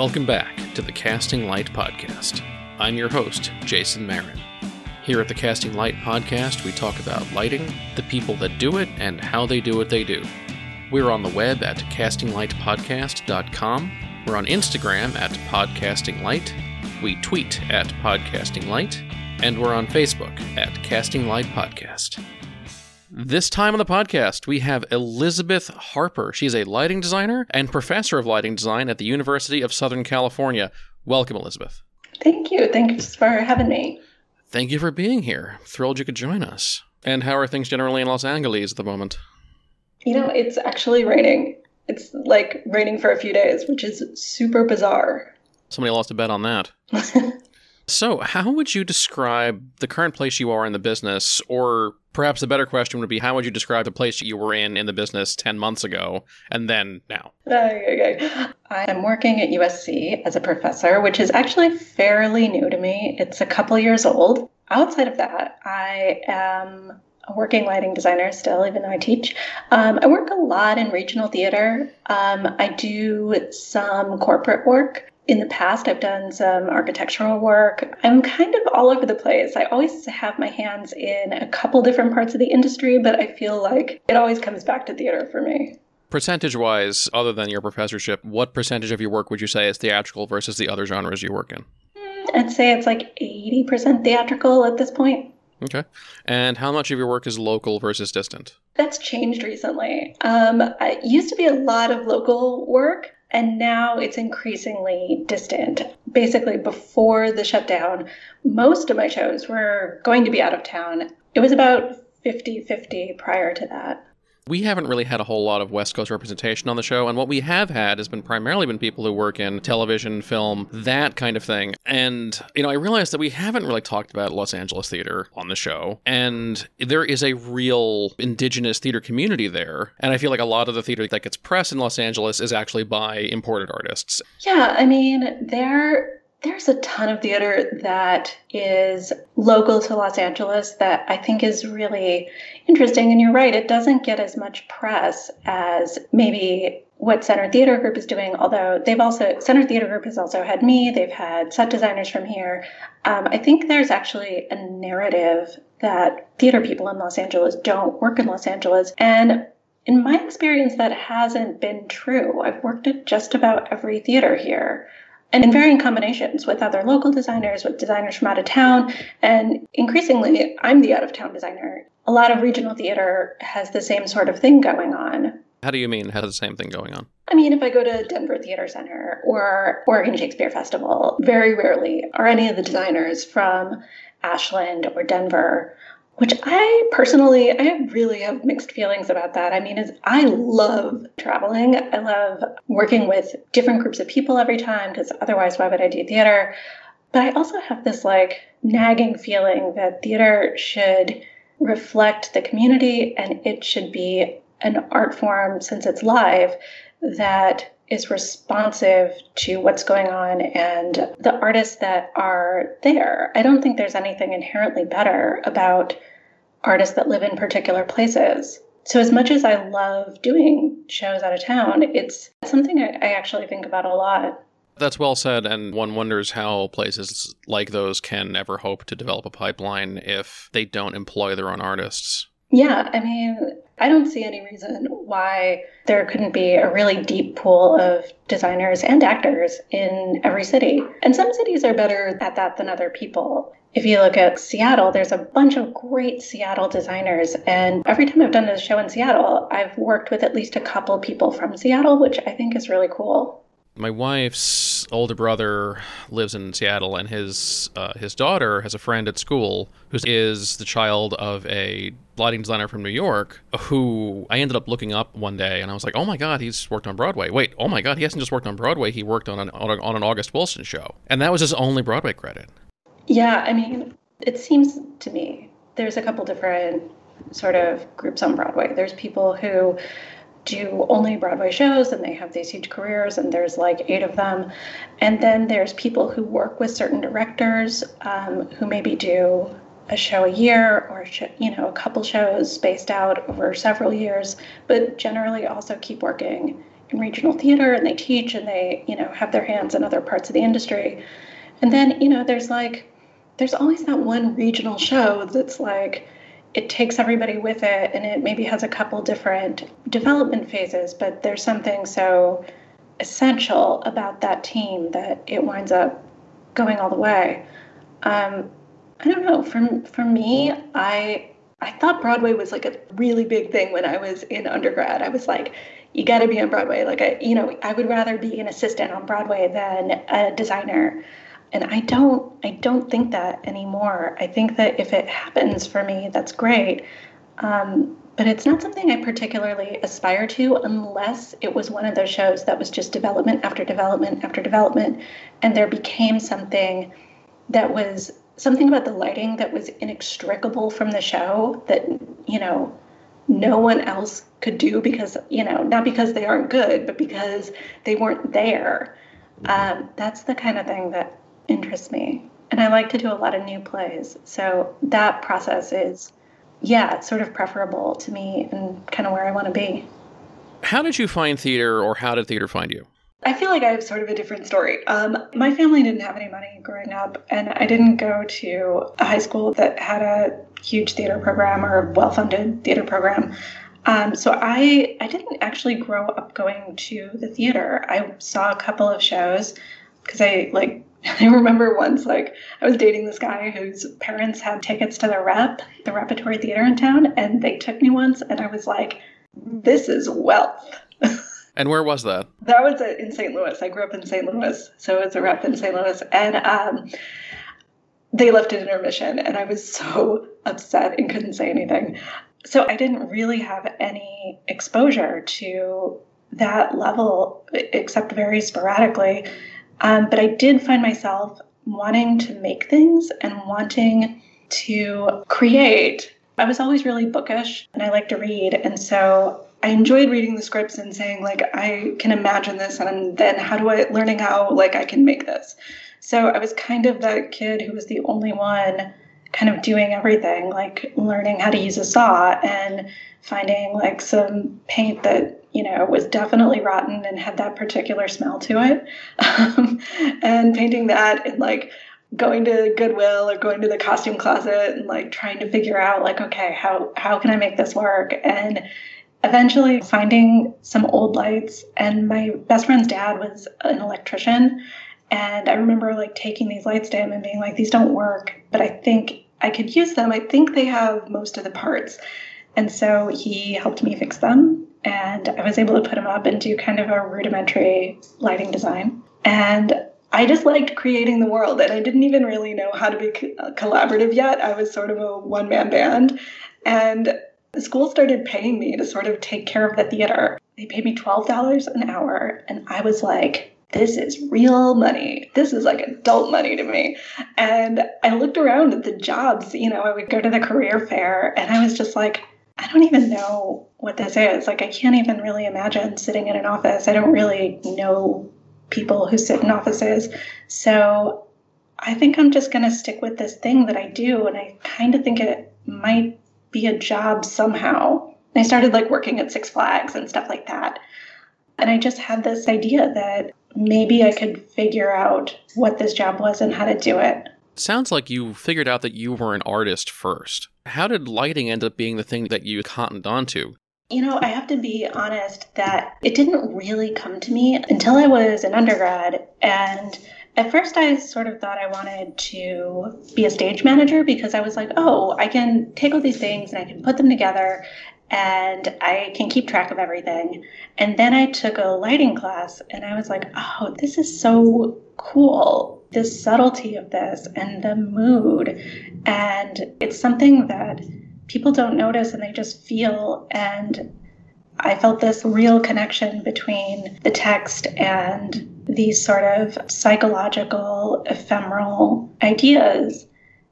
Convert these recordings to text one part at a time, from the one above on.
Welcome back to the Casting Light Podcast. I'm your host, Jason Marin. Here at the Casting Light Podcast, we talk about lighting, the people that do it, and how they do what they do. We're on the web at castinglightpodcast.com. We're on Instagram at podcastinglight. We tweet at podcastinglight. And we're on Facebook at Casting Light Podcast. This time on the podcast, we have Elizabeth Harper. She's a lighting designer and professor of lighting design at the University of Southern California. Welcome, Elizabeth. Thank you. Thanks for having me. Thank you for being here. Thrilled you could join us. And how are things generally in Los Angeles at the moment? You know, it's actually raining. It's like raining for a few days, which is super bizarre. Somebody lost a bet on that. so, how would you describe the current place you are in the business, or perhaps the better question would be, how would you describe the place you were in in the business 10 months ago and then now? I'm working at USC as a professor, which is actually fairly new to me. It's a couple years old. Outside of that, I am a working lighting designer still, even though I teach. Um, I work a lot in regional theater. Um, I do some corporate work. In the past, I've done some architectural work. I'm kind of all over the place. I always have my hands in a couple different parts of the industry, but I feel like it always comes back to theater for me. Percentage wise, other than your professorship, what percentage of your work would you say is theatrical versus the other genres you work in? I'd say it's like 80% theatrical at this point. Okay. And how much of your work is local versus distant? That's changed recently. Um, it used to be a lot of local work, and now it's increasingly distant. Basically, before the shutdown, most of my shows were going to be out of town. It was about 50 50 prior to that we haven't really had a whole lot of West Coast representation on the show, and what we have had has been primarily been people who work in television, film, that kind of thing. And you know, I realized that we haven't really talked about Los Angeles theater on the show, and there is a real indigenous theater community there. And I feel like a lot of the theater that gets press in Los Angeles is actually by imported artists. Yeah, I mean, there there's a ton of theater that is local to Los Angeles that I think is really interesting. And you're right, it doesn't get as much press as maybe what Center Theater Group is doing, although they've also, Center Theater Group has also had me, they've had set designers from here. Um, I think there's actually a narrative that theater people in Los Angeles don't work in Los Angeles. And in my experience, that hasn't been true. I've worked at just about every theater here and in varying combinations with other local designers, with designers from out of town. And increasingly, I'm the out of town designer. A lot of regional theater has the same sort of thing going on. How do you mean has the same thing going on? I mean, if I go to Denver Theater Center or Oregon Shakespeare Festival, very rarely are any of the designers from Ashland or Denver which I personally, I really have mixed feelings about that. I mean, is I love traveling. I love working with different groups of people every time because otherwise, why would I do theater? But I also have this like nagging feeling that theater should reflect the community and it should be an art form since it's live that is responsive to what's going on and the artists that are there. I don't think there's anything inherently better about artists that live in particular places. So, as much as I love doing shows out of town, it's something I, I actually think about a lot. That's well said, and one wonders how places like those can ever hope to develop a pipeline if they don't employ their own artists. Yeah, I mean, I don't see any reason why there couldn't be a really deep pool of designers and actors in every city. And some cities are better at that than other people. If you look at Seattle, there's a bunch of great Seattle designers. And every time I've done a show in Seattle, I've worked with at least a couple people from Seattle, which I think is really cool. My wife's older brother lives in Seattle, and his uh, his daughter has a friend at school who is the child of a lighting designer from New York. Who I ended up looking up one day, and I was like, "Oh my God, he's worked on Broadway." Wait, oh my God, he hasn't just worked on Broadway; he worked on an on, an August Wilson show, and that was his only Broadway credit. Yeah, I mean, it seems to me there's a couple different sort of groups on Broadway. There's people who do only Broadway shows and they have these huge careers, and there's like eight of them. And then there's people who work with certain directors um, who maybe do a show a year or you know a couple shows spaced out over several years, but generally also keep working in regional theater and they teach and they, you know, have their hands in other parts of the industry. And then, you know, there's like, there's always that one regional show that's like, it takes everybody with it and it maybe has a couple different development phases, but there's something so essential about that team that it winds up going all the way. Um, I don't know. For for me, I I thought Broadway was like a really big thing when I was in undergrad. I was like, you got to be on Broadway. Like I, you know, I would rather be an assistant on Broadway than a designer. And I don't I don't think that anymore. I think that if it happens for me, that's great. Um, but it's not something I particularly aspire to unless it was one of those shows that was just development after development after development, and there became something that was something about the lighting that was inextricable from the show that you know no one else could do because you know not because they aren't good but because they weren't there um, that's the kind of thing that interests me and i like to do a lot of new plays so that process is yeah it's sort of preferable to me and kind of where i want to be how did you find theater or how did theater find you I feel like I have sort of a different story. Um, my family didn't have any money growing up, and I didn't go to a high school that had a huge theater program or a well funded theater program. Um, so I I didn't actually grow up going to the theater. I saw a couple of shows because I like I remember once like I was dating this guy whose parents had tickets to the rep, the repertory theater in town, and they took me once and I was like, this is wealth. And where was that? That was in St. Louis. I grew up in St. Louis, so it's a rep in St. Louis, and um, they left at intermission, and I was so upset and couldn't say anything. So I didn't really have any exposure to that level, except very sporadically. Um, but I did find myself wanting to make things and wanting to create. I was always really bookish and I like to read. And so I enjoyed reading the scripts and saying like I can imagine this and then how do I learning how like I can make this. So I was kind of that kid who was the only one kind of doing everything, like learning how to use a saw and finding like some paint that you know it was definitely rotten and had that particular smell to it, um, and painting that and like going to Goodwill or going to the costume closet and like trying to figure out like okay how how can I make this work? And eventually finding some old lights. And my best friend's dad was an electrician. And i remember like taking these lights to him and being like these don't work but i think i could use them. I think they have most of the parts. And so he helped me fix them and i was able to put them up and do kind of a rudimentary lighting design and I just liked creating the world, and I didn't even really know how to be uh, collaborative yet. I was sort of a one man band. And the school started paying me to sort of take care of the theater. They paid me $12 an hour, and I was like, this is real money. This is like adult money to me. And I looked around at the jobs, you know, I would go to the career fair, and I was just like, I don't even know what this is. Like, I can't even really imagine sitting in an office. I don't really know people who sit in offices. So I think I'm just going to stick with this thing that I do. And I kind of think it might be a job somehow. I started like working at Six Flags and stuff like that. And I just had this idea that maybe I could figure out what this job was and how to do it. Sounds like you figured out that you were an artist first. How did lighting end up being the thing that you cottoned onto? You know, I have to be honest that it didn't really come to me until I was an undergrad. And at first, I sort of thought I wanted to be a stage manager because I was like, oh, I can take all these things and I can put them together and I can keep track of everything. And then I took a lighting class and I was like, oh, this is so cool. This subtlety of this and the mood. And it's something that people don't notice and they just feel. And I felt this real connection between the text and these sort of psychological, ephemeral ideas.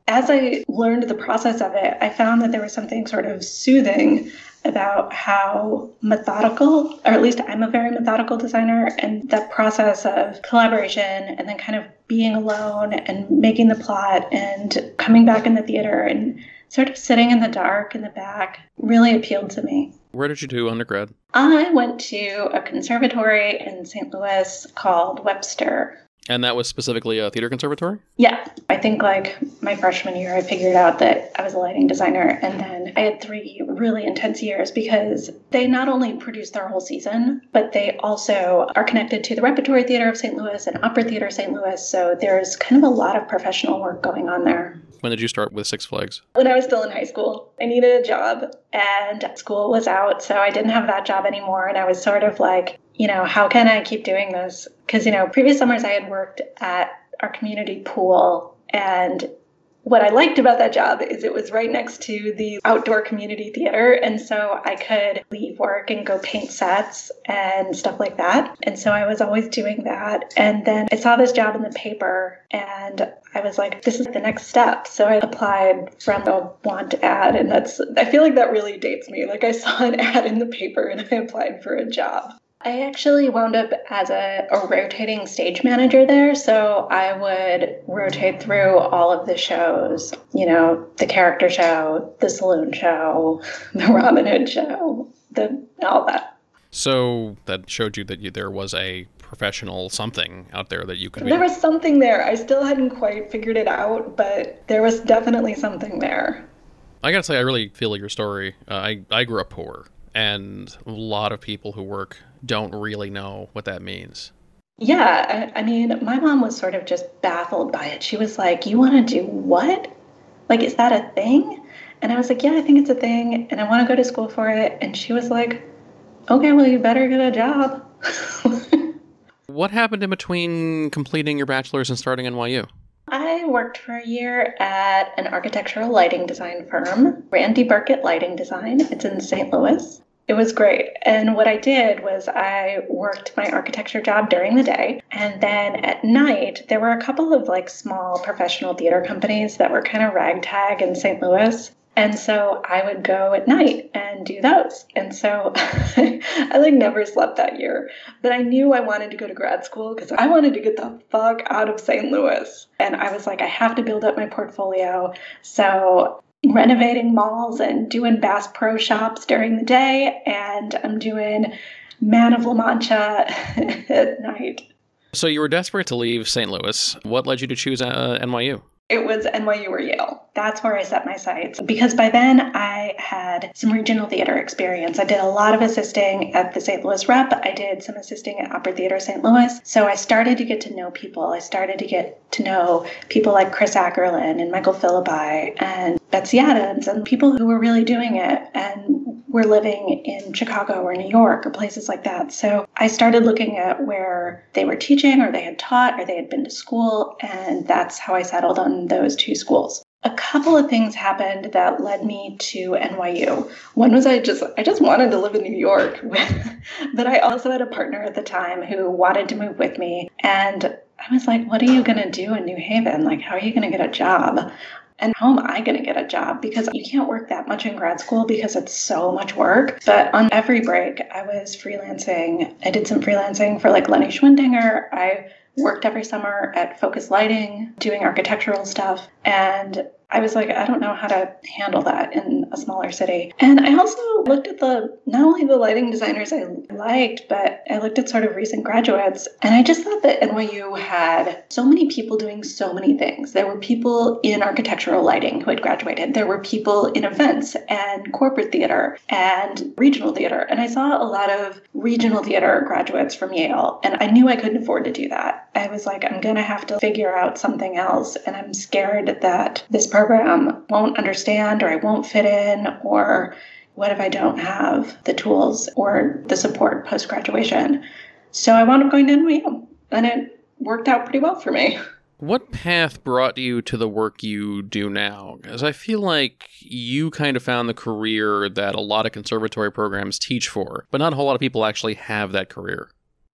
As I learned the process of it, I found that there was something sort of soothing about how methodical, or at least I'm a very methodical designer, and that process of collaboration and then kind of being alone and making the plot and coming back in the theater and sort of sitting in the dark in the back really appealed to me. Where did you do undergrad? I went to a conservatory in St. Louis called Webster. And that was specifically a theater conservatory? Yeah. I think like my freshman year, I figured out that I was a lighting designer. And then I had three really intense years because they not only produce their whole season, but they also are connected to the Repertory Theater of St. Louis and Opera Theater St. Louis. So there's kind of a lot of professional work going on there. When did you start with Six Flags? When I was still in high school, I needed a job and school was out. So I didn't have that job anymore. And I was sort of like, you know, how can I keep doing this? Because, you know, previous summers I had worked at our community pool and what I liked about that job is it was right next to the outdoor community theater. And so I could leave work and go paint sets and stuff like that. And so I was always doing that. And then I saw this job in the paper and I was like, this is the next step. So I applied from a want ad. And that's, I feel like that really dates me. Like I saw an ad in the paper and I applied for a job. I actually wound up as a, a, rotating stage manager there. So I would rotate through all of the shows, you know, the character show, the saloon show, the Robin Hood show, the all that. So that showed you that you, there was a professional something out there that you could. There was something there. I still hadn't quite figured it out, but there was definitely something there. I gotta say, I really feel your story. Uh, I I grew up poor, and a lot of people who work don't really know what that means. Yeah, I, I mean, my mom was sort of just baffled by it. She was like, "You want to do what? Like, is that a thing?" And I was like, "Yeah, I think it's a thing, and I want to go to school for it." And she was like, "Okay, well, you better get a job." what happened in between completing your bachelor's and starting NYU? I worked for a year at an architectural lighting design firm, Randy Burkett Lighting Design. It's in St. Louis. It was great. And what I did was I worked my architecture job during the day. And then at night, there were a couple of like small professional theater companies that were kind of ragtag in St. Louis. And so I would go at night and do those. And so I like never slept that year. But I knew I wanted to go to grad school because I wanted to get the fuck out of St. Louis. And I was like, I have to build up my portfolio. So renovating malls and doing Bass Pro shops during the day, and I'm doing Man of La Mancha at night. So you were desperate to leave St. Louis. What led you to choose uh, NYU? It was NYU or Yale. That's where I set my sights because by then I had some regional theater experience. I did a lot of assisting at the St. Louis Rep. I did some assisting at Opera Theater St. Louis. So I started to get to know people. I started to get to know people like Chris Akerlind and Michael Philippi and Betsy Adams and people who were really doing it and were living in Chicago or New York or places like that. So I started looking at where they were teaching or they had taught or they had been to school. And that's how I settled on those two schools a couple of things happened that led me to NYU. One was I just I just wanted to live in New York, but I also had a partner at the time who wanted to move with me and I was like, what are you going to do in New Haven? Like how are you going to get a job? And how am I going to get a job? Because you can't work that much in grad school because it's so much work. But on every break, I was freelancing. I did some freelancing for like Lenny Schwindinger. I worked every summer at Focus Lighting doing architectural stuff. And I was like, I don't know how to handle that in a smaller city. And I also looked at the not only the lighting designers I liked, but I looked at sort of recent graduates. And I just thought that NYU had so many people doing so many things. There were people in architectural lighting who had graduated, there were people in events and corporate theater and regional theater. And I saw a lot of regional theater graduates from Yale. And I knew I couldn't afford to do that. I was like, I'm going to have to figure out something else. And I'm scared that this program won't understand or I won't fit in or what if I don't have the tools or the support post graduation? So I wound up going to NYU and it worked out pretty well for me. What path brought you to the work you do now? Because I feel like you kind of found the career that a lot of conservatory programs teach for, but not a whole lot of people actually have that career.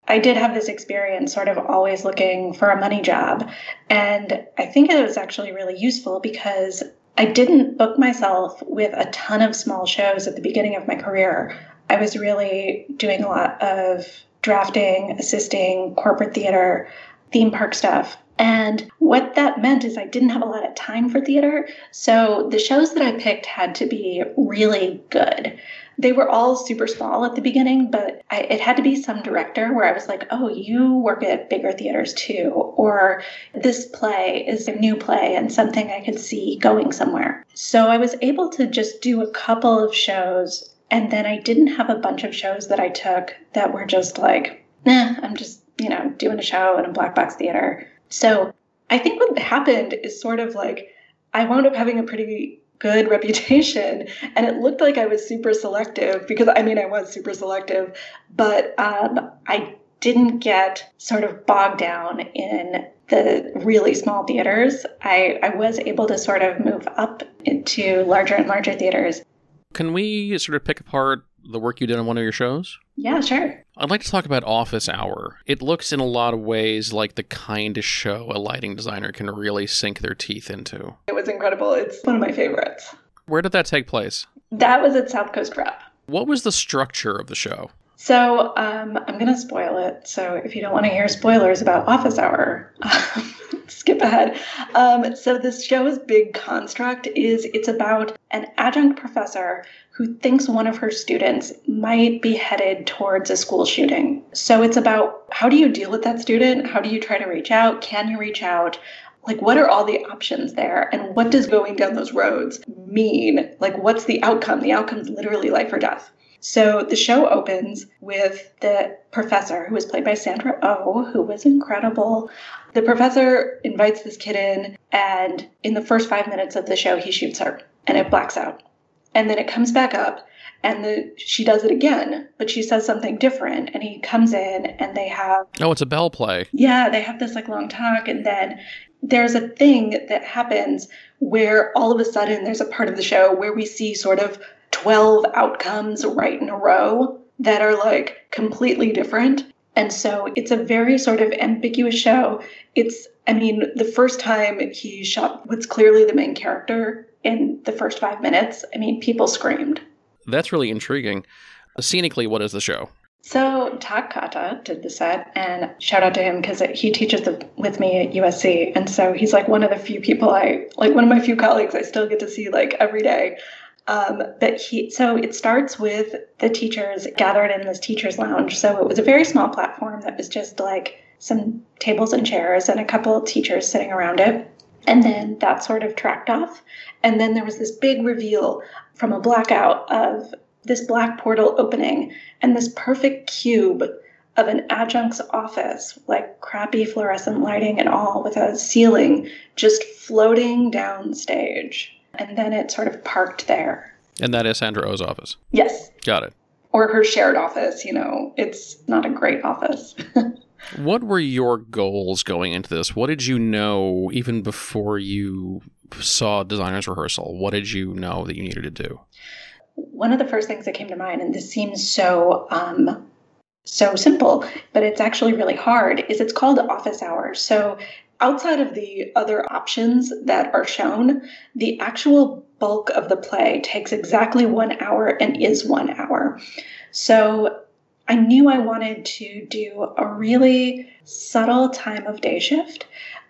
I did have this experience sort of always looking for a money job. And I think it was actually really useful because I didn't book myself with a ton of small shows at the beginning of my career. I was really doing a lot of drafting, assisting, corporate theater, theme park stuff. And what that meant is I didn't have a lot of time for theater. So the shows that I picked had to be really good. They were all super small at the beginning, but I, it had to be some director where I was like, oh, you work at bigger theaters too. Or this play is a new play and something I could see going somewhere. So I was able to just do a couple of shows. And then I didn't have a bunch of shows that I took that were just like, nah, I'm just, you know, doing a show in a black box theater. So I think what happened is sort of like I wound up having a pretty good reputation and it looked like i was super selective because i mean i was super selective but um, i didn't get sort of bogged down in the really small theaters I, I was able to sort of move up into larger and larger theaters can we sort of pick apart the work you did on one of your shows? Yeah, sure. I'd like to talk about Office Hour. It looks in a lot of ways like the kind of show a lighting designer can really sink their teeth into. It was incredible. It's one of my favorites. Where did that take place? That was at South Coast Rep. What was the structure of the show? So um, I'm going to spoil it. So if you don't want to hear spoilers about Office Hour, skip ahead. Um, so this show's big construct is it's about an adjunct professor who thinks one of her students might be headed towards a school shooting. So it's about how do you deal with that student? How do you try to reach out? Can you reach out? Like, what are all the options there? And what does going down those roads mean? Like, what's the outcome? The outcome's literally life or death. So the show opens with the professor, who was played by Sandra O, oh, who was incredible. The professor invites this kid in, and in the first five minutes of the show, he shoots her, and it blacks out and then it comes back up and the, she does it again but she says something different and he comes in and they have oh it's a bell play yeah they have this like long talk and then there's a thing that happens where all of a sudden there's a part of the show where we see sort of 12 outcomes right in a row that are like completely different and so it's a very sort of ambiguous show it's i mean the first time he shot what's clearly the main character in the first five minutes, I mean, people screamed. That's really intriguing. Scenically, what is the show? So Tak Kata did the set, and shout out to him because he teaches the, with me at USC, and so he's like one of the few people I like, one of my few colleagues I still get to see like every day. Um, but he, so it starts with the teachers gathered in this teachers' lounge. So it was a very small platform that was just like some tables and chairs and a couple teachers sitting around it. And then that sort of tracked off. And then there was this big reveal from a blackout of this black portal opening and this perfect cube of an adjunct's office, like crappy fluorescent lighting and all, with a ceiling just floating down stage. And then it sort of parked there. And that is Sandra Oh's office. Yes. Got it. Or her shared office, you know, it's not a great office. What were your goals going into this? What did you know even before you saw designer's rehearsal? What did you know that you needed to do? One of the first things that came to mind, and this seems so um, so simple, but it's actually really hard, is it's called office hours. So outside of the other options that are shown, the actual bulk of the play takes exactly one hour and is one hour. So I knew I wanted to do a really subtle time of day shift.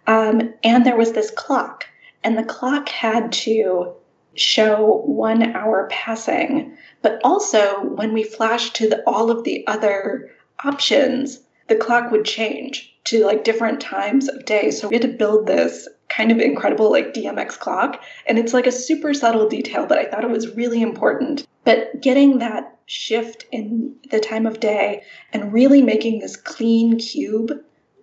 Um, and there was this clock, and the clock had to show one hour passing. But also, when we flashed to the, all of the other options, the clock would change to like different times of day. So we had to build this kind of incredible like DMX clock. And it's like a super subtle detail, but I thought it was really important. But getting that shift in the time of day and really making this clean cube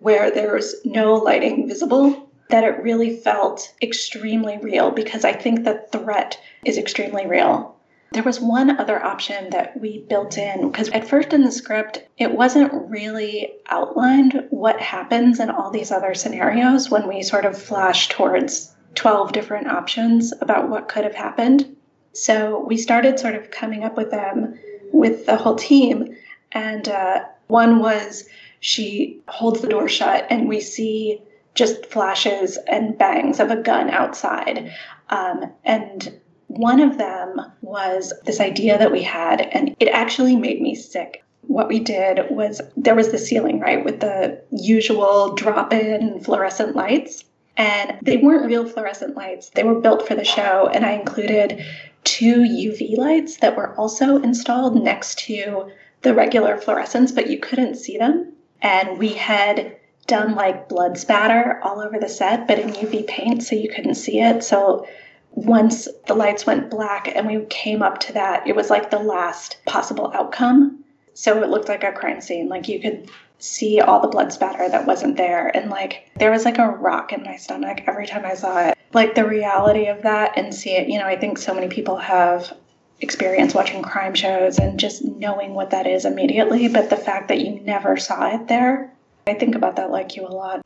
where there's no lighting visible, that it really felt extremely real because I think the threat is extremely real. There was one other option that we built in because at first in the script, it wasn't really outlined what happens in all these other scenarios when we sort of flash towards 12 different options about what could have happened. So we started sort of coming up with them with the whole team. And uh, one was she holds the door shut, and we see just flashes and bangs of a gun outside. Um, and one of them was this idea that we had, and it actually made me sick. what we did was there was the ceiling, right, with the usual drop in fluorescent lights. And they weren't real fluorescent lights, they were built for the show. And I included two UV lights that were also installed next to the regular fluorescents, but you couldn't see them. And we had done like blood spatter all over the set, but in UV paint, so you couldn't see it. So once the lights went black and we came up to that, it was like the last possible outcome. So it looked like a crime scene. Like you could see all the blood spatter that wasn't there. And like there was like a rock in my stomach every time I saw it. Like the reality of that and see it, you know, I think so many people have experience watching crime shows and just knowing what that is immediately. But the fact that you never saw it there, I think about that like you a lot.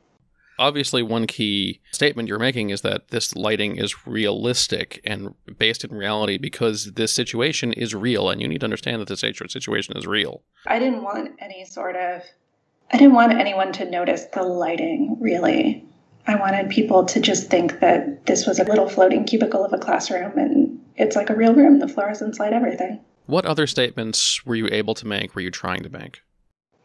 Obviously, one key statement you're making is that this lighting is realistic and based in reality because this situation is real, and you need to understand that this situation is real. I didn't want any sort of, I didn't want anyone to notice the lighting, really. I wanted people to just think that this was a little floating cubicle of a classroom and it's like a real room. The fluorescents light everything. What other statements were you able to make, were you trying to make?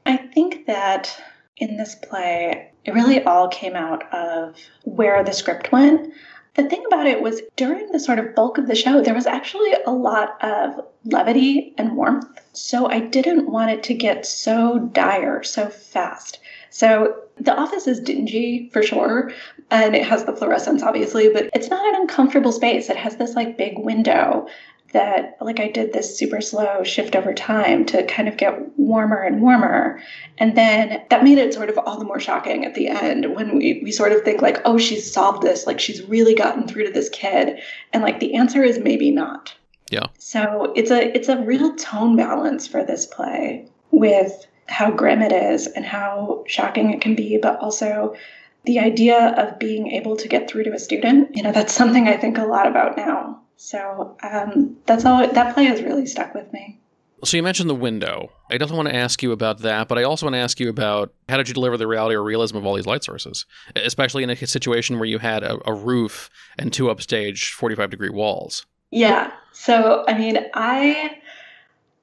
I think that in this play, it really all came out of where the script went. The thing about it was during the sort of bulk of the show, there was actually a lot of levity and warmth. So I didn't want it to get so dire so fast. So the office is dingy for sure, and it has the fluorescence obviously, but it's not an uncomfortable space. It has this like big window that like I did this super slow shift over time to kind of get warmer and warmer. And then that made it sort of all the more shocking at the end when we, we sort of think like, oh, she's solved this, like she's really gotten through to this kid. And like the answer is maybe not. Yeah. So it's a it's a real tone balance for this play with how grim it is and how shocking it can be, but also the idea of being able to get through to a student. You know, that's something I think a lot about now so um, that's all. That play has really stuck with me. So you mentioned the window. I definitely want to ask you about that, but I also want to ask you about how did you deliver the reality or realism of all these light sources, especially in a situation where you had a, a roof and two upstage forty-five degree walls. Yeah. So I mean, I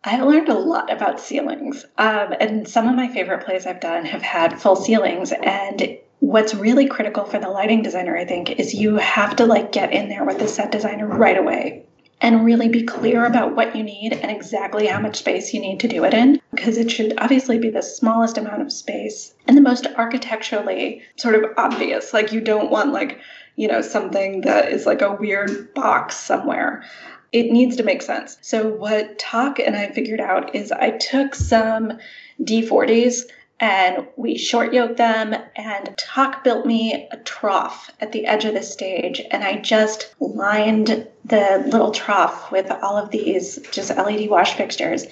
I learned a lot about ceilings, um, and some of my favorite plays I've done have had full ceilings, and what's really critical for the lighting designer, I think, is you have to like get in there with the set designer right away and really be clear about what you need and exactly how much space you need to do it in because it should obviously be the smallest amount of space and the most architecturally sort of obvious. Like you don't want like you know something that is like a weird box somewhere. It needs to make sense. So what Tak and i figured out is i took some d40s and we short yoked them and Tak built me a trough at the edge of the stage and I just lined the little trough with all of these just LED wash fixtures.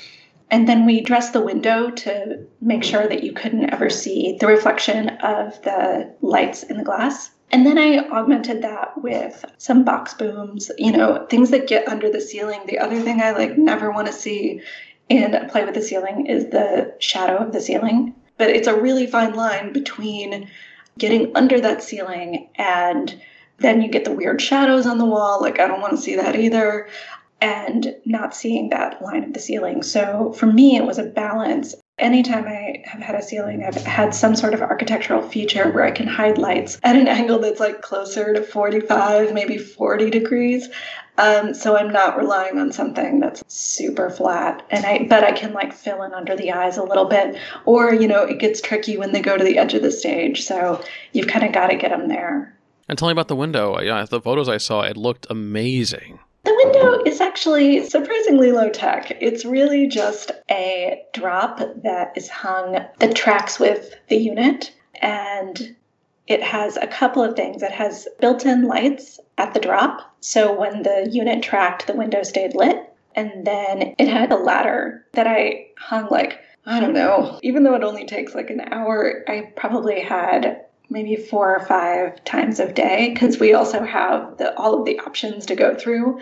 And then we dressed the window to make sure that you couldn't ever see the reflection of the lights in the glass. And then I augmented that with some box booms, you know, things that get under the ceiling. The other thing I like never want to see in play with the ceiling is the shadow of the ceiling. But it's a really fine line between getting under that ceiling and then you get the weird shadows on the wall. Like, I don't want to see that either. And not seeing that line of the ceiling. So for me, it was a balance. Anytime I have had a ceiling, I've had some sort of architectural feature where I can hide lights at an angle that's like closer to 45, maybe 40 degrees. Um, so I'm not relying on something that's super flat, and I but I can like fill in under the eyes a little bit, or you know it gets tricky when they go to the edge of the stage. So you've kind of got to get them there. And tell me about the window. Yeah, the photos I saw, it looked amazing. The window is actually surprisingly low tech. It's really just a drop that is hung that tracks with the unit and it has a couple of things. It has built in lights at the drop. So when the unit tracked, the window stayed lit. And then it had a ladder that I hung like, I don't know, even though it only takes like an hour, I probably had maybe four or five times of day because we also have the, all of the options to go through.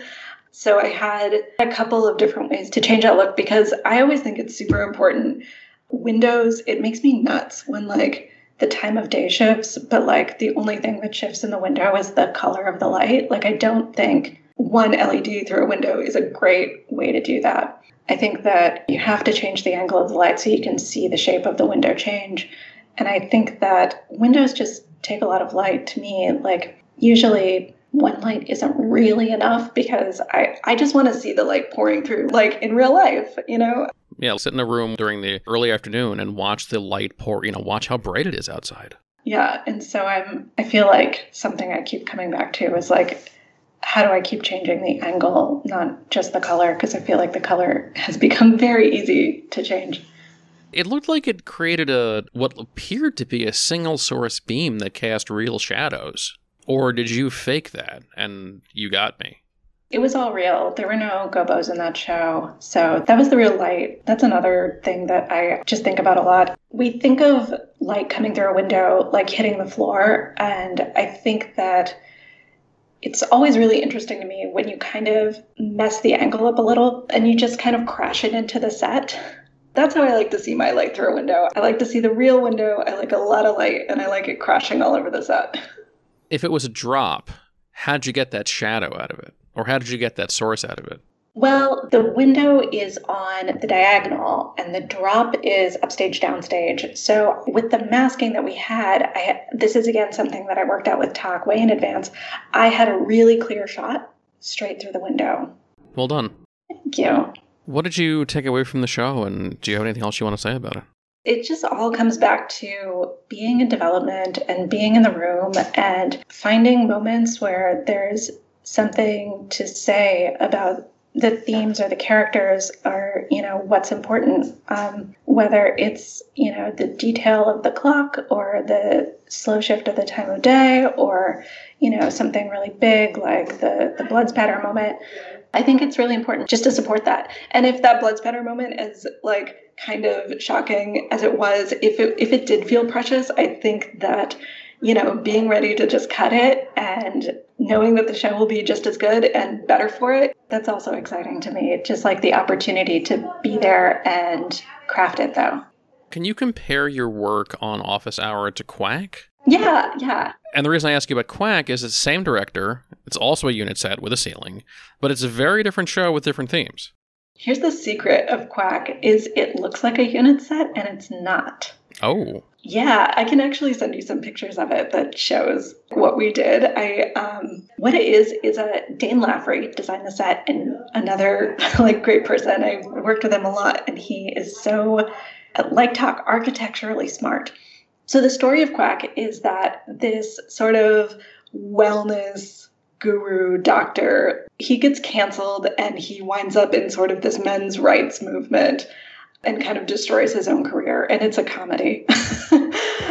So I had a couple of different ways to change that look because I always think it's super important. Windows, it makes me nuts when like the time of day shifts, but like the only thing that shifts in the window is the color of the light. Like I don't think one LED through a window is a great way to do that. I think that you have to change the angle of the light so you can see the shape of the window change. And I think that windows just take a lot of light to me. Like, usually one light isn't really enough because I, I just want to see the light pouring through, like in real life, you know? Yeah, sit in a room during the early afternoon and watch the light pour, you know, watch how bright it is outside. Yeah, and so I'm I feel like something I keep coming back to is like how do I keep changing the angle, not just the color, because I feel like the color has become very easy to change. It looked like it created a what appeared to be a single source beam that cast real shadows. Or did you fake that and you got me? It was all real. There were no gobos in that show. So that was the real light. That's another thing that I just think about a lot. We think of light coming through a window like hitting the floor. And I think that it's always really interesting to me when you kind of mess the angle up a little and you just kind of crash it into the set. That's how I like to see my light through a window. I like to see the real window. I like a lot of light and I like it crashing all over the set. If it was a drop, how'd you get that shadow out of it? Or how did you get that source out of it? Well, the window is on the diagonal and the drop is upstage downstage. So with the masking that we had, I this is again something that I worked out with Tak way in advance. I had a really clear shot straight through the window. Well done. Thank you. What did you take away from the show and do you have anything else you want to say about it? It just all comes back to being in development and being in the room and finding moments where there's something to say about the themes or the characters are you know what's important. Um, whether it's you know the detail of the clock or the slow shift of the time of day or you know something really big like the the blood spatter moment i think it's really important just to support that and if that blood spatter moment is like kind of shocking as it was if it if it did feel precious i think that you know, being ready to just cut it and knowing that the show will be just as good and better for it, that's also exciting to me. Just like the opportunity to be there and craft it, though. Can you compare your work on Office Hour to Quack? Yeah, yeah. And the reason I ask you about Quack is it's the same director. It's also a unit set with a ceiling, but it's a very different show with different themes. Here's the secret of Quack is it looks like a unit set and it's not. Oh. Yeah, I can actually send you some pictures of it that shows what we did. I um, what it is is a Dane Laffrey designed the set, and another like great person. I worked with him a lot, and he is so like talk architecturally smart. So the story of Quack is that this sort of wellness guru doctor he gets canceled and he winds up in sort of this men's rights movement and kind of destroys his own career. And it's a comedy.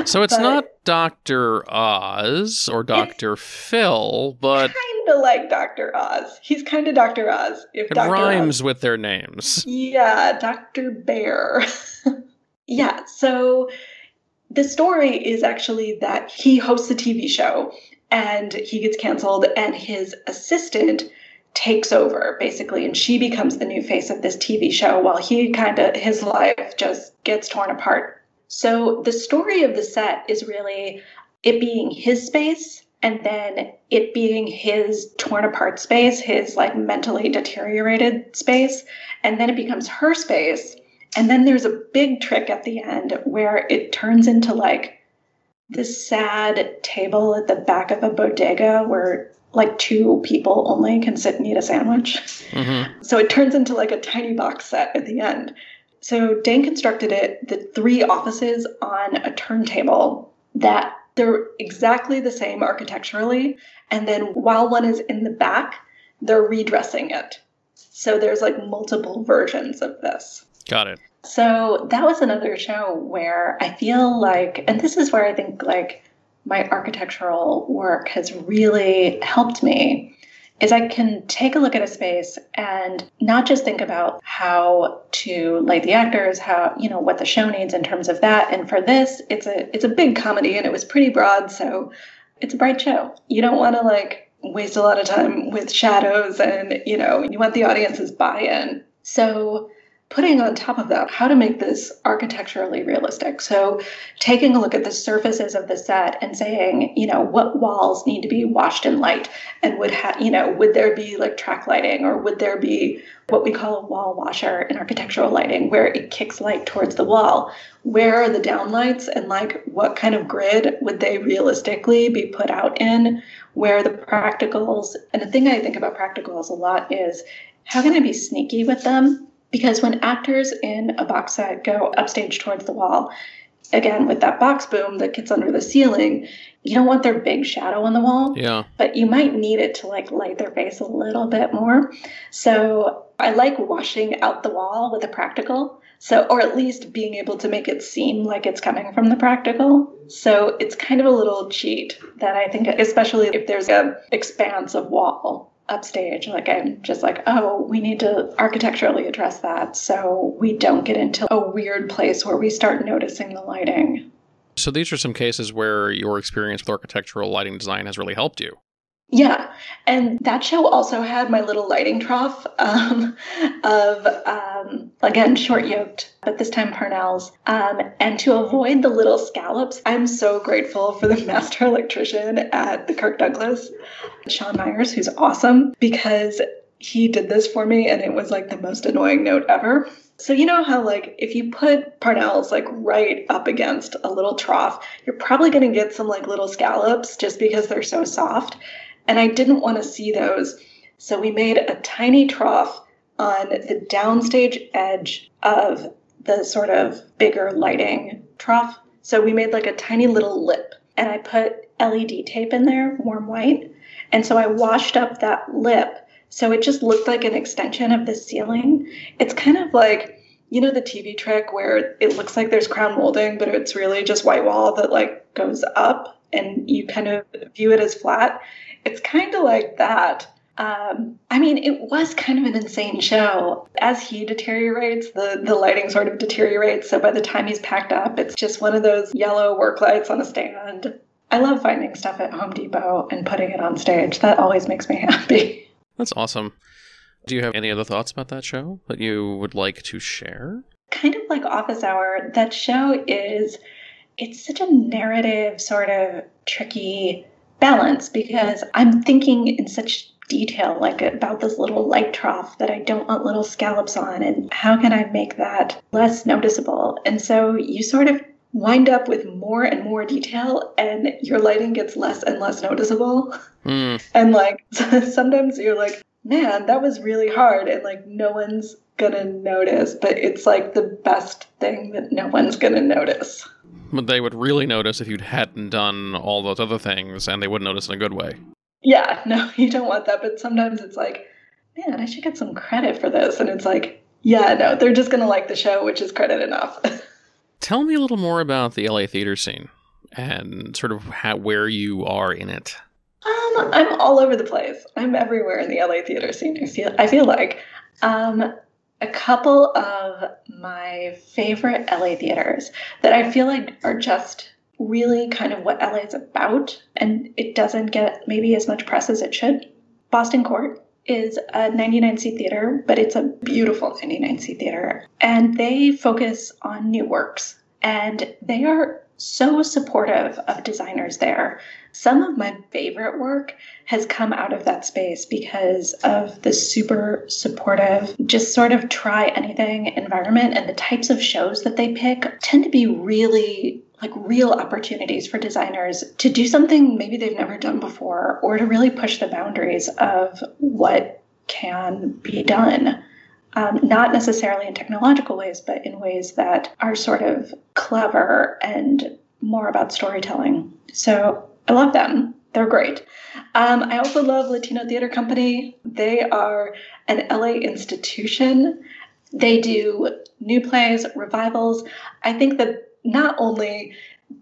so it's but not Dr. Oz or Dr. Phil, but. Kind of like Dr. Oz. He's kind of Dr. Oz. If it Dr. rhymes Oz. with their names. Yeah, Dr. Bear. yeah, so the story is actually that he hosts a TV show and he gets canceled, and his assistant takes over basically and she becomes the new face of this TV show while he kind of his life just gets torn apart. So the story of the set is really it being his space and then it being his torn apart space, his like mentally deteriorated space, and then it becomes her space. And then there's a big trick at the end where it turns into like this sad table at the back of a bodega where like two people only can sit and eat a sandwich. Mm-hmm. So it turns into like a tiny box set at the end. So Dan constructed it, the three offices on a turntable that they're exactly the same architecturally. And then while one is in the back, they're redressing it. So there's like multiple versions of this. Got it. So that was another show where I feel like, and this is where I think like my architectural work has really helped me is I can take a look at a space and not just think about how to light the actors, how you know what the show needs in terms of that. And for this, it's a it's a big comedy and it was pretty broad, so it's a bright show. You don't want to like waste a lot of time with shadows and you know, you want the audience's buy-in. So putting on top of that how to make this architecturally realistic. So, taking a look at the surfaces of the set and saying, you know, what walls need to be washed in light, and would have, you know, would there be like track lighting, or would there be what we call a wall washer in architectural lighting, where it kicks light towards the wall? Where are the downlights, and like what kind of grid would they realistically be put out in? Where the practicals, and the thing I think about practicals a lot is how can I be sneaky with them? Because when actors in a box set go upstage towards the wall, again with that box boom that gets under the ceiling, you don't want their big shadow on the wall. Yeah. But you might need it to like light their face a little bit more. So I like washing out the wall with a practical. So, or at least being able to make it seem like it's coming from the practical. So it's kind of a little cheat that I think, especially if there's a expanse of wall upstage. Like I'm just like, oh, we need to architecturally address that so we don't get into a weird place where we start noticing the lighting. So these are some cases where your experience with architectural lighting design has really helped you. Yeah, and that show also had my little lighting trough um, of um, again short yoked, but this time PARNel's. Um, and to avoid the little scallops, I'm so grateful for the master electrician at the Kirk Douglas, Sean Myers, who's awesome because he did this for me, and it was like the most annoying note ever. So you know how like if you put PARNel's like right up against a little trough, you're probably going to get some like little scallops just because they're so soft. And I didn't want to see those. So we made a tiny trough on the downstage edge of the sort of bigger lighting trough. So we made like a tiny little lip and I put LED tape in there, warm white. And so I washed up that lip so it just looked like an extension of the ceiling. It's kind of like, you know, the TV trick where it looks like there's crown molding, but it's really just white wall that like goes up and you kind of view it as flat it's kind of like that. Um, I mean, it was kind of an insane show. As he deteriorates, the, the lighting sort of deteriorates. So by the time he's packed up, it's just one of those yellow work lights on a stand. I love finding stuff at Home Depot and putting it on stage. That always makes me happy. That's awesome. Do you have any other thoughts about that show that you would like to share? Kind of like Office Hour, that show is it's such a narrative sort of tricky balance because I'm thinking in such detail like about this little light trough that I don't want little scallops on and how can I make that less noticeable? And so you sort of wind up with more and more detail and your lighting gets less and less noticeable. Mm. And like sometimes you're like, man, that was really hard and like no one's gonna notice, but it's like the best thing that no one's gonna notice but they would really notice if you hadn't done all those other things, and they wouldn't notice in a good way. Yeah, no, you don't want that. But sometimes it's like, man, I should get some credit for this. And it's like, yeah, no, they're just to like the show, which is credit enough. Tell me a little more about the LA theater scene and sort of how, where you are in it. Um, I'm all over the place. I'm everywhere in the LA theater scene. I feel I feel like um, a couple of my favorite LA theaters that I feel like are just really kind of what LA is about, and it doesn't get maybe as much press as it should. Boston Court is a 99 seat theater, but it's a beautiful 99 seat theater, and they focus on new works, and they are so supportive of designers there. Some of my favorite work has come out of that space because of the super supportive, just sort of try anything environment and the types of shows that they pick tend to be really like real opportunities for designers to do something maybe they've never done before or to really push the boundaries of what can be done. Um, not necessarily in technological ways, but in ways that are sort of clever and more about storytelling. So I love them. They're great. Um, I also love Latino Theater Company. They are an LA institution. They do new plays, revivals. I think that not only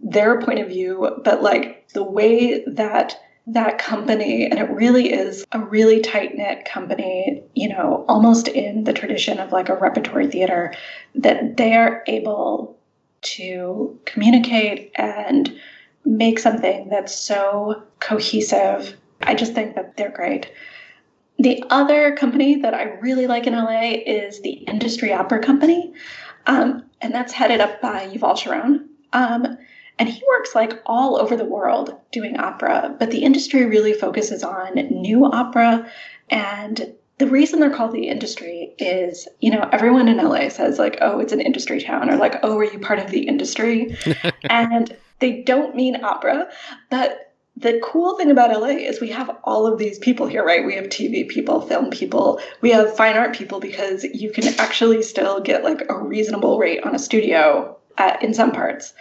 their point of view, but like the way that that company, and it really is a really tight knit company, you know, almost in the tradition of like a repertory theater, that they are able to communicate and make something that's so cohesive. I just think that they're great. The other company that I really like in LA is the Industry Opera Company, um, and that's headed up by Yuval Sharon. Um, and he works like all over the world doing opera, but the industry really focuses on new opera. And the reason they're called the industry is, you know, everyone in LA says, like, oh, it's an industry town, or like, oh, are you part of the industry? and they don't mean opera, but the cool thing about LA is we have all of these people here, right? We have TV people, film people, we have fine art people because you can actually still get like a reasonable rate on a studio in some parts.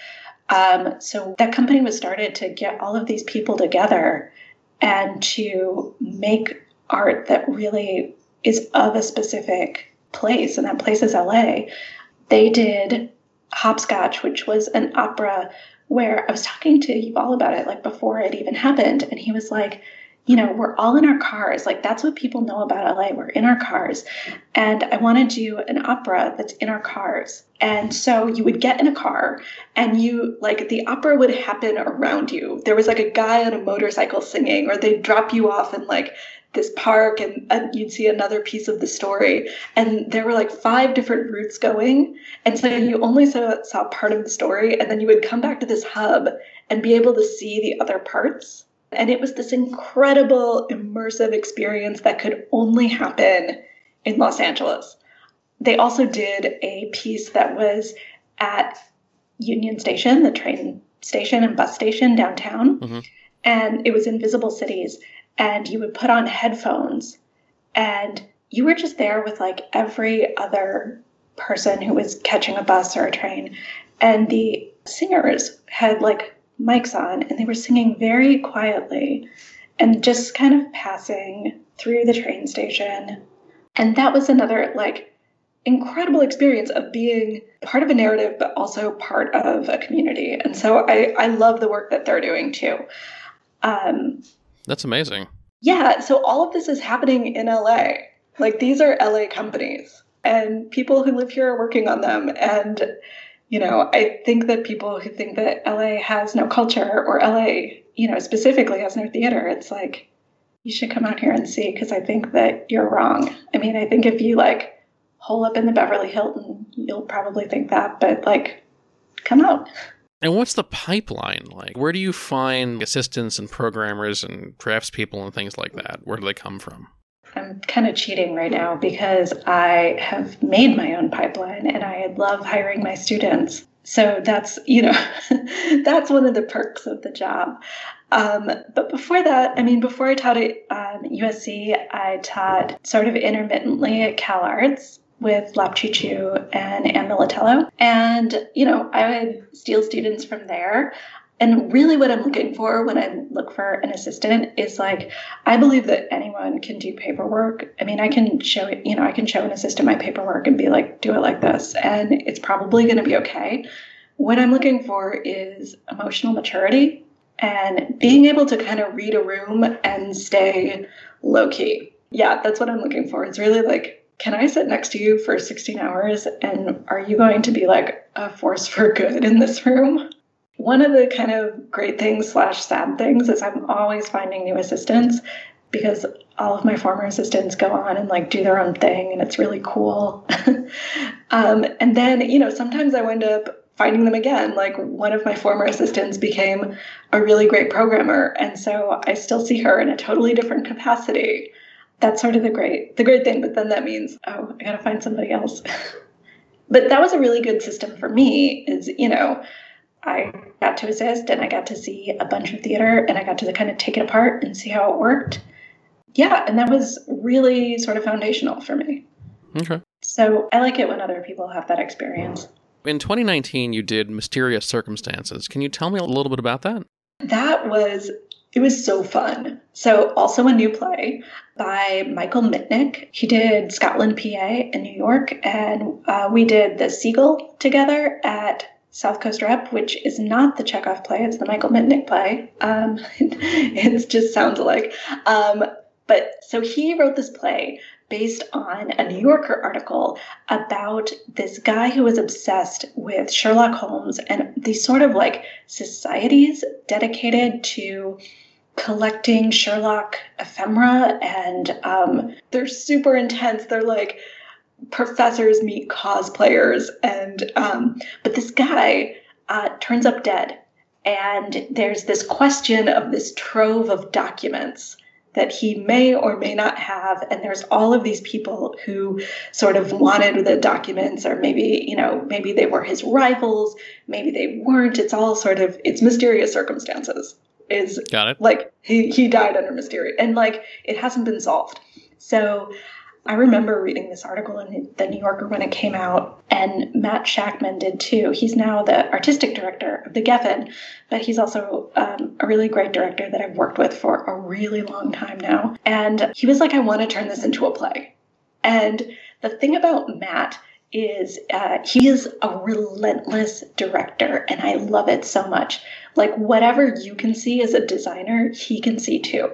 Um, so that company was started to get all of these people together and to make art that really is of a specific place, and that place is LA. They did Hopscotch, which was an opera where I was talking to Yuval about it like before it even happened, and he was like, you know, we're all in our cars. Like that's what people know about LA. We're in our cars. And I want to do an opera that's in our cars. And so you would get in a car and you like the opera would happen around you. There was like a guy on a motorcycle singing, or they'd drop you off and like this park and, and, you'd see another piece of the story. And there were like five different routes going. And so you only saw, saw part of the story and then you would come back to this hub and be able to see the other parts. And it was this incredible immersive experience that could only happen in los angeles. They also did a piece that was at union station the train station and bus station downtown. Mm-hmm. and it was invisible cities and you would put on headphones and you were just there with like every other person who was catching a bus or a train. And the singers had like mics on and they were singing very quietly and just kind of passing through the train station. And that was another like incredible experience of being part of a narrative but also part of a community. And so i i love the work that they're doing too. Um that's amazing. Yeah. So all of this is happening in LA. Like these are LA companies and people who live here are working on them. And, you know, I think that people who think that LA has no culture or LA, you know, specifically has no theater, it's like, you should come out here and see because I think that you're wrong. I mean, I think if you like hole up in the Beverly Hilton, you'll probably think that, but like, come out. And what's the pipeline like? Where do you find assistants and programmers and craftspeople and things like that? Where do they come from? I'm kind of cheating right now because I have made my own pipeline and I love hiring my students. So that's, you know, that's one of the perks of the job. Um, but before that, I mean, before I taught at um, USC, I taught sort of intermittently at Cal Arts with Lap Chi Chu and Anne Militello. And, you know, I would steal students from there. And really, what I'm looking for when I look for an assistant is like, I believe that anyone can do paperwork. I mean, I can show it, you know, I can show an assistant my paperwork and be like, do it like this, and it's probably going to be okay. What I'm looking for is emotional maturity and being able to kind of read a room and stay low key. Yeah, that's what I'm looking for. It's really like can I sit next to you for 16 hours and are you going to be like a force for good in this room? One of the kind of great things slash sad things is I'm always finding new assistants because all of my former assistants go on and like do their own thing and it's really cool. um, and then, you know, sometimes I wind up finding them again. Like one of my former assistants became a really great programmer. And so I still see her in a totally different capacity that's sort of the great the great thing but then that means oh i gotta find somebody else. But that was a really good system for me is you know i got to assist and i got to see a bunch of theater and i got to kind of take it apart and see how it worked. Yeah and that was really sort of foundational for me. Okay. So i like it when other people have that experience. In 2019 you did mysterious circumstances. Can you tell me a little bit about that? That was it was so fun. So, also a new play by Michael Mitnick. He did Scotland, PA, in New York, and uh, we did The Seagull together at South Coast Rep, which is not the Chekhov play, it's the Michael Mitnick play. Um, it just sounds alike. Um, but so he wrote this play based on a New Yorker article about this guy who was obsessed with Sherlock Holmes and these sort of like societies dedicated to collecting Sherlock ephemera, and um, they're super intense. They're like professors meet cosplayers, and um, but this guy uh, turns up dead, and there's this question of this trove of documents that he may or may not have. And there's all of these people who sort of wanted the documents or maybe you know maybe they were his rivals maybe they weren't. It's all sort of it's mysterious circumstances. Is got it. like he he died under mysterious and like it hasn't been solved. So I remember reading this article in the New Yorker when it came out, and Matt Shakman did too. He's now the artistic director of the Geffen, but he's also um, a really great director that I've worked with for a really long time now. And he was like, I want to turn this into a play. And the thing about Matt is uh, he is a relentless director, and I love it so much. Like, whatever you can see as a designer, he can see too.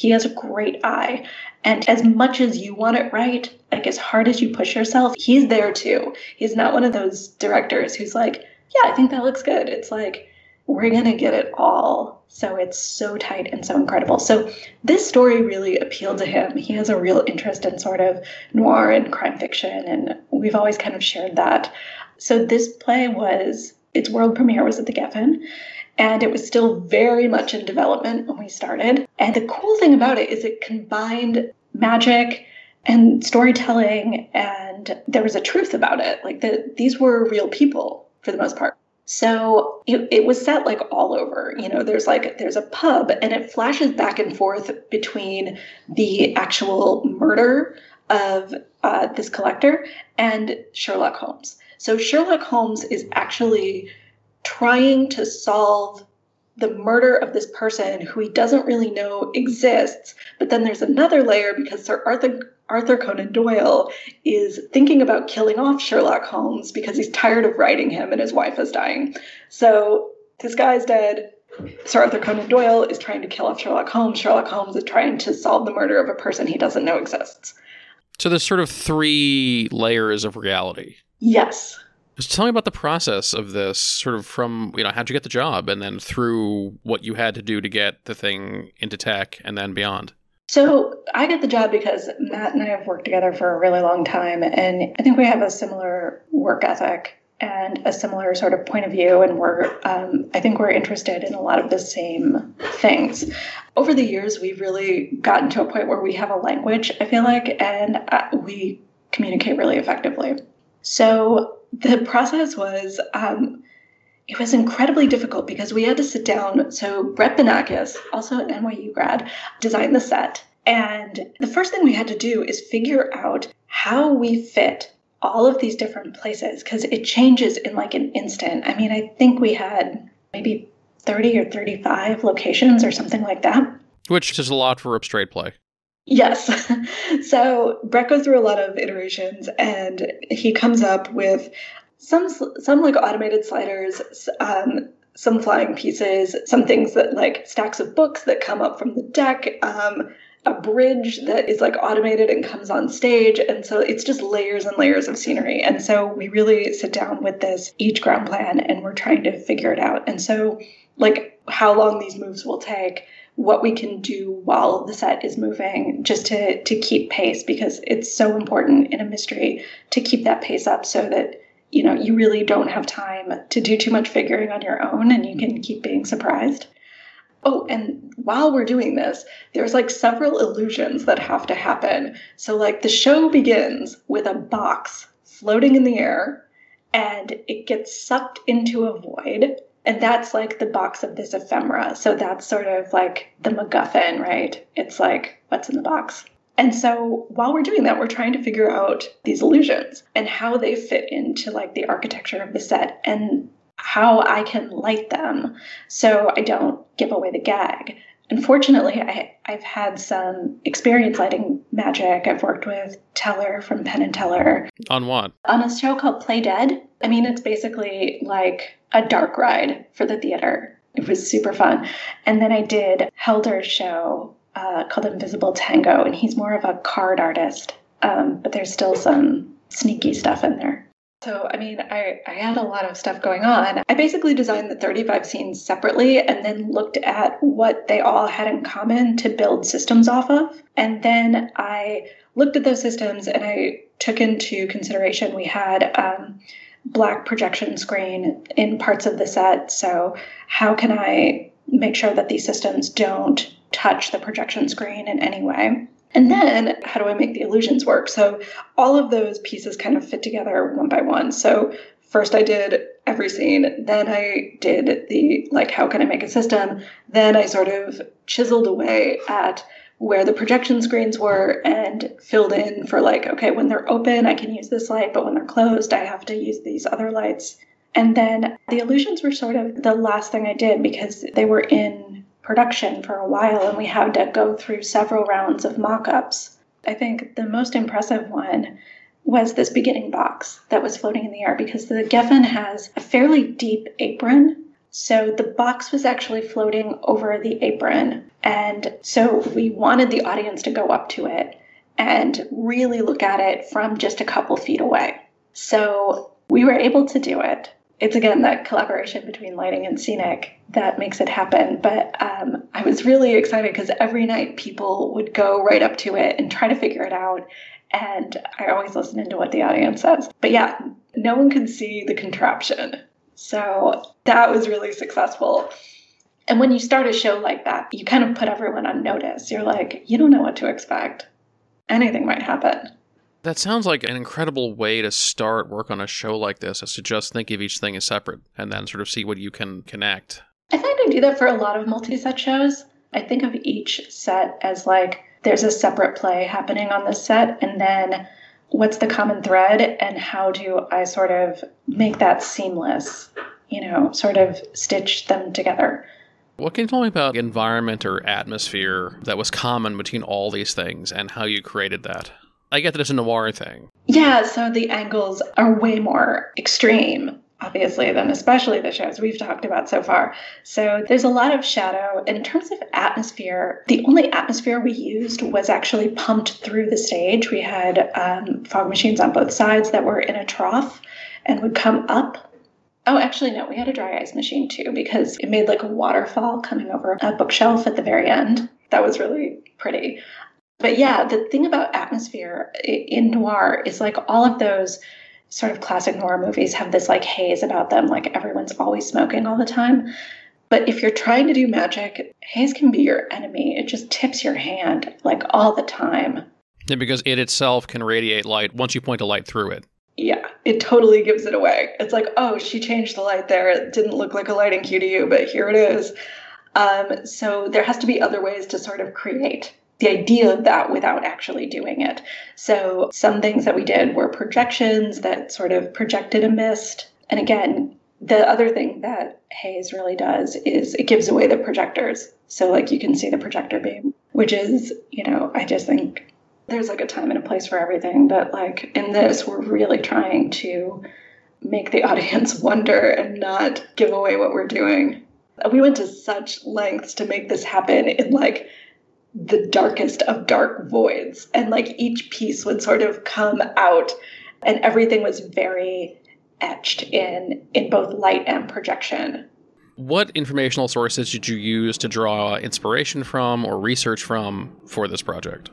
He has a great eye. And as much as you want it right, like as hard as you push yourself, he's there too. He's not one of those directors who's like, yeah, I think that looks good. It's like, we're going to get it all. So it's so tight and so incredible. So this story really appealed to him. He has a real interest in sort of noir and crime fiction, and we've always kind of shared that. So this play was, its world premiere was at the Geffen and it was still very much in development when we started. And the cool thing about it is it combined magic and storytelling, and there was a truth about it. Like that, these were real people for the most part. So it, it, was set like all over. You know, there's like there's a pub, and it flashes back and forth between the actual murder of uh, this collector and Sherlock Holmes. So Sherlock Holmes is actually trying to solve the murder of this person who he doesn't really know exists. But then there's another layer because Sir Arthur Arthur Conan Doyle is thinking about killing off Sherlock Holmes because he's tired of writing him and his wife is dying. So this guy's dead. Sir Arthur Conan Doyle is trying to kill off Sherlock Holmes. Sherlock Holmes is trying to solve the murder of a person he doesn't know exists. So there's sort of three layers of reality. Yes. Just tell me about the process of this, sort of from, you know, how'd you get the job and then through what you had to do to get the thing into tech and then beyond. So I got the job because Matt and I have worked together for a really long time, and I think we have a similar work ethic and a similar sort of point of view, and we're um, I think we're interested in a lot of the same things. Over the years, we've really gotten to a point where we have a language. I feel like, and uh, we communicate really effectively. So the process was um, it was incredibly difficult because we had to sit down. So Brett Banakis, also an NYU grad, designed the set. And the first thing we had to do is figure out how we fit all of these different places because it changes in like an instant. I mean, I think we had maybe 30 or 35 locations or something like that. Which is a lot for a straight play. Yes. so Brett goes through a lot of iterations and he comes up with some some like automated sliders, um, some flying pieces, some things that like stacks of books that come up from the deck, um, a bridge that is like automated and comes on stage. And so it's just layers and layers of scenery. And so we really sit down with this each ground plan and we're trying to figure it out. And so like how long these moves will take what we can do while the set is moving just to to keep pace because it's so important in a mystery to keep that pace up so that you know you really don't have time to do too much figuring on your own and you can keep being surprised. Oh and while we're doing this there's like several illusions that have to happen. So like the show begins with a box floating in the air and it gets sucked into a void and that's like the box of this ephemera. So that's sort of like the MacGuffin, right? It's like, what's in the box? And so while we're doing that, we're trying to figure out these illusions and how they fit into like the architecture of the set and how I can light them so I don't give away the gag. Unfortunately, I, I've had some experience lighting magic. I've worked with Teller from Penn and Teller. On what? On a show called Play Dead. I mean, it's basically like a dark ride for the theater. It was super fun. And then I did Helder's show uh, called Invisible Tango, and he's more of a card artist, um, but there's still some sneaky stuff in there. So, I mean, I, I had a lot of stuff going on. I basically designed the 35 scenes separately and then looked at what they all had in common to build systems off of. And then I looked at those systems and I took into consideration we had um, black projection screen in parts of the set. So, how can I make sure that these systems don't touch the projection screen in any way? And then how do I make the illusions work? So all of those pieces kind of fit together one by one. So first I did every scene, then I did the like how can I make a system? Then I sort of chiseled away at where the projection screens were and filled in for like okay, when they're open I can use this light, but when they're closed I have to use these other lights. And then the illusions were sort of the last thing I did because they were in production for a while and we had to go through several rounds of mock ups. I think the most impressive one was this beginning box that was floating in the air because the Geffen has a fairly deep apron. So the box was actually floating over the apron. And so we wanted the audience to go up to it and really look at it from just a couple feet away. So we were able to do it it's again that collaboration between lighting and scenic that makes it happen. But um, I was really excited because every night people would go right up to it and try to figure it out. And I always listen into what the audience says. But yeah, no one could see the contraption. So that was really successful. And when you start a show like that, you kind of put everyone on notice. You're like, you don't know what to expect. Anything might happen. That sounds like an incredible way to start work on a show like this, is to just think of each thing as separate and then sort of see what you can connect. I find I do that for a lot of multi set shows. I think of each set as like there's a separate play happening on this set, and then what's the common thread, and how do I sort of make that seamless, you know, sort of stitch them together. What can you tell me about environment or atmosphere that was common between all these things and how you created that? I get that it's a noir thing. Yeah, so the angles are way more extreme, obviously, than especially the shows we've talked about so far. So there's a lot of shadow. In terms of atmosphere, the only atmosphere we used was actually pumped through the stage. We had um, fog machines on both sides that were in a trough and would come up. Oh, actually, no, we had a dry ice machine too because it made like a waterfall coming over a bookshelf at the very end. That was really pretty. But yeah, the thing about atmosphere in noir is like all of those sort of classic noir movies have this like haze about them, like everyone's always smoking all the time. But if you're trying to do magic, haze can be your enemy. It just tips your hand like all the time. Yeah, because it itself can radiate light once you point a light through it. Yeah, it totally gives it away. It's like, oh, she changed the light there. It didn't look like a lighting cue to you, but here it is. Um, so there has to be other ways to sort of create the idea of that without actually doing it. So some things that we did were projections that sort of projected a mist. And again, the other thing that Haze really does is it gives away the projectors. So like you can see the projector beam, which is, you know, I just think there's like a time and a place for everything. But like in this, we're really trying to make the audience wonder and not give away what we're doing. We went to such lengths to make this happen in like the darkest of dark voids. And like each piece would sort of come out, and everything was very etched in in both light and projection. What informational sources did you use to draw inspiration from or research from for this project?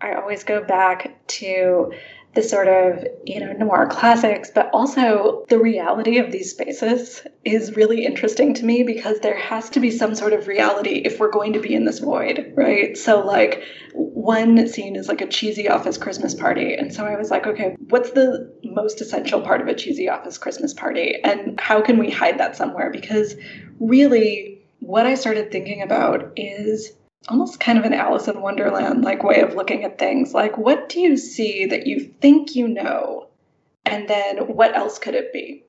I always go back to the sort of, you know, noir classics, but also the reality of these spaces is really interesting to me because there has to be some sort of reality if we're going to be in this void, right? So, like, one scene is like a cheesy office Christmas party. And so I was like, okay, what's the most essential part of a cheesy office Christmas party? And how can we hide that somewhere? Because really, what I started thinking about is almost kind of an Alice in Wonderland like way of looking at things. Like, what do you see that you think you know? And then what else could it be?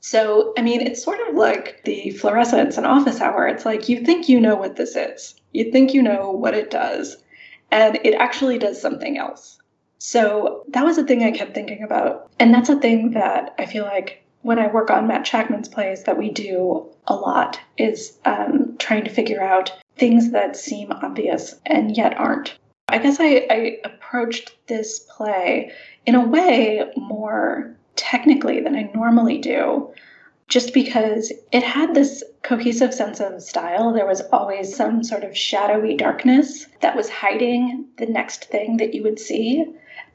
So, I mean, it's sort of like the fluorescence and office hour. It's like you think you know what this is, you think you know what it does, and it actually does something else. So, that was a thing I kept thinking about. And that's a thing that I feel like when I work on Matt Shakman's plays that we do a lot is um, trying to figure out things that seem obvious and yet aren't. I guess I, I approached this play in a way more technically than I normally do, just because it had this cohesive sense of style. There was always some sort of shadowy darkness that was hiding the next thing that you would see.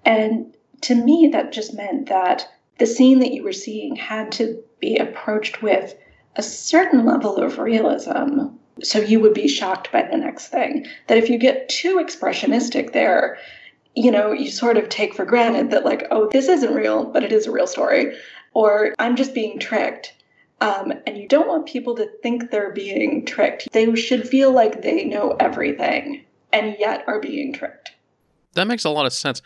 And to me, that just meant that the scene that you were seeing had to be approached with a certain level of realism. So you would be shocked by the next thing. That if you get too expressionistic there, you know, you sort of take for granted that, like, oh, this isn't real, but it is a real story. Or I'm just being tricked. Um, and you don't want people to think they're being tricked. They should feel like they know everything and yet are being tricked. That makes a lot of sense.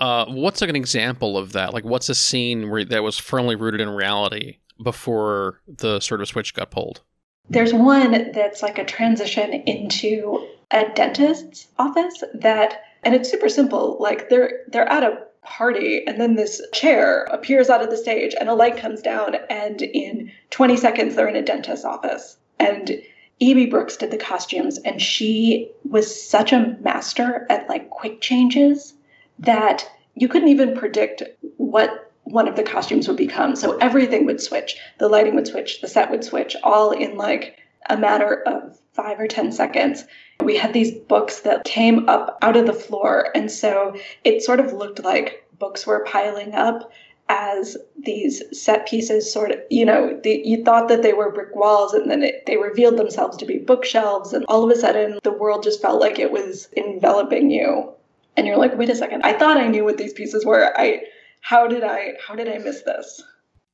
Uh, what's like an example of that? Like, what's a scene where that was firmly rooted in reality before the sort of switch got pulled? There's one that's like a transition into a dentist's office that, and it's super simple. Like they're they're at a party and then this chair appears out of the stage and a light comes down and in 20 seconds they're in a dentist's office and Eby Brooks did the costumes and she was such a master at like quick changes that you couldn't even predict what one of the costumes would become. So everything would switch. The lighting would switch, the set would switch, all in like a matter of five or 10 seconds. We had these books that came up out of the floor. And so it sort of looked like books were piling up as these set pieces sort of, you know, the, you thought that they were brick walls and then it, they revealed themselves to be bookshelves. And all of a sudden, the world just felt like it was enveloping you and you're like, wait a second, I thought I knew what these pieces were. I how did I how did I miss this?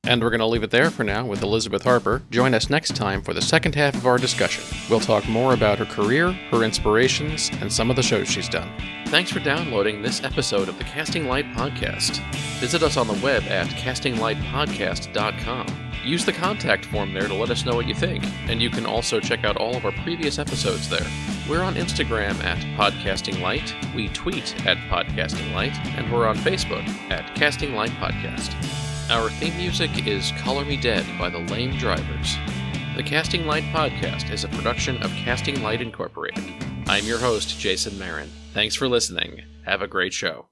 And we're going to leave it there for now with Elizabeth Harper. Join us next time for the second half of our discussion. We'll talk more about her career, her inspirations, and some of the shows she's done. Thanks for downloading this episode of the Casting Light Podcast. Visit us on the web at castinglightpodcast.com. Use the contact form there to let us know what you think, and you can also check out all of our previous episodes there. We're on Instagram at Podcasting Light, we tweet at Podcasting Light, and we're on Facebook at Casting Light Podcast. Our theme music is Color Me Dead by the Lame Drivers. The Casting Light Podcast is a production of Casting Light Incorporated. I'm your host, Jason Marin. Thanks for listening. Have a great show.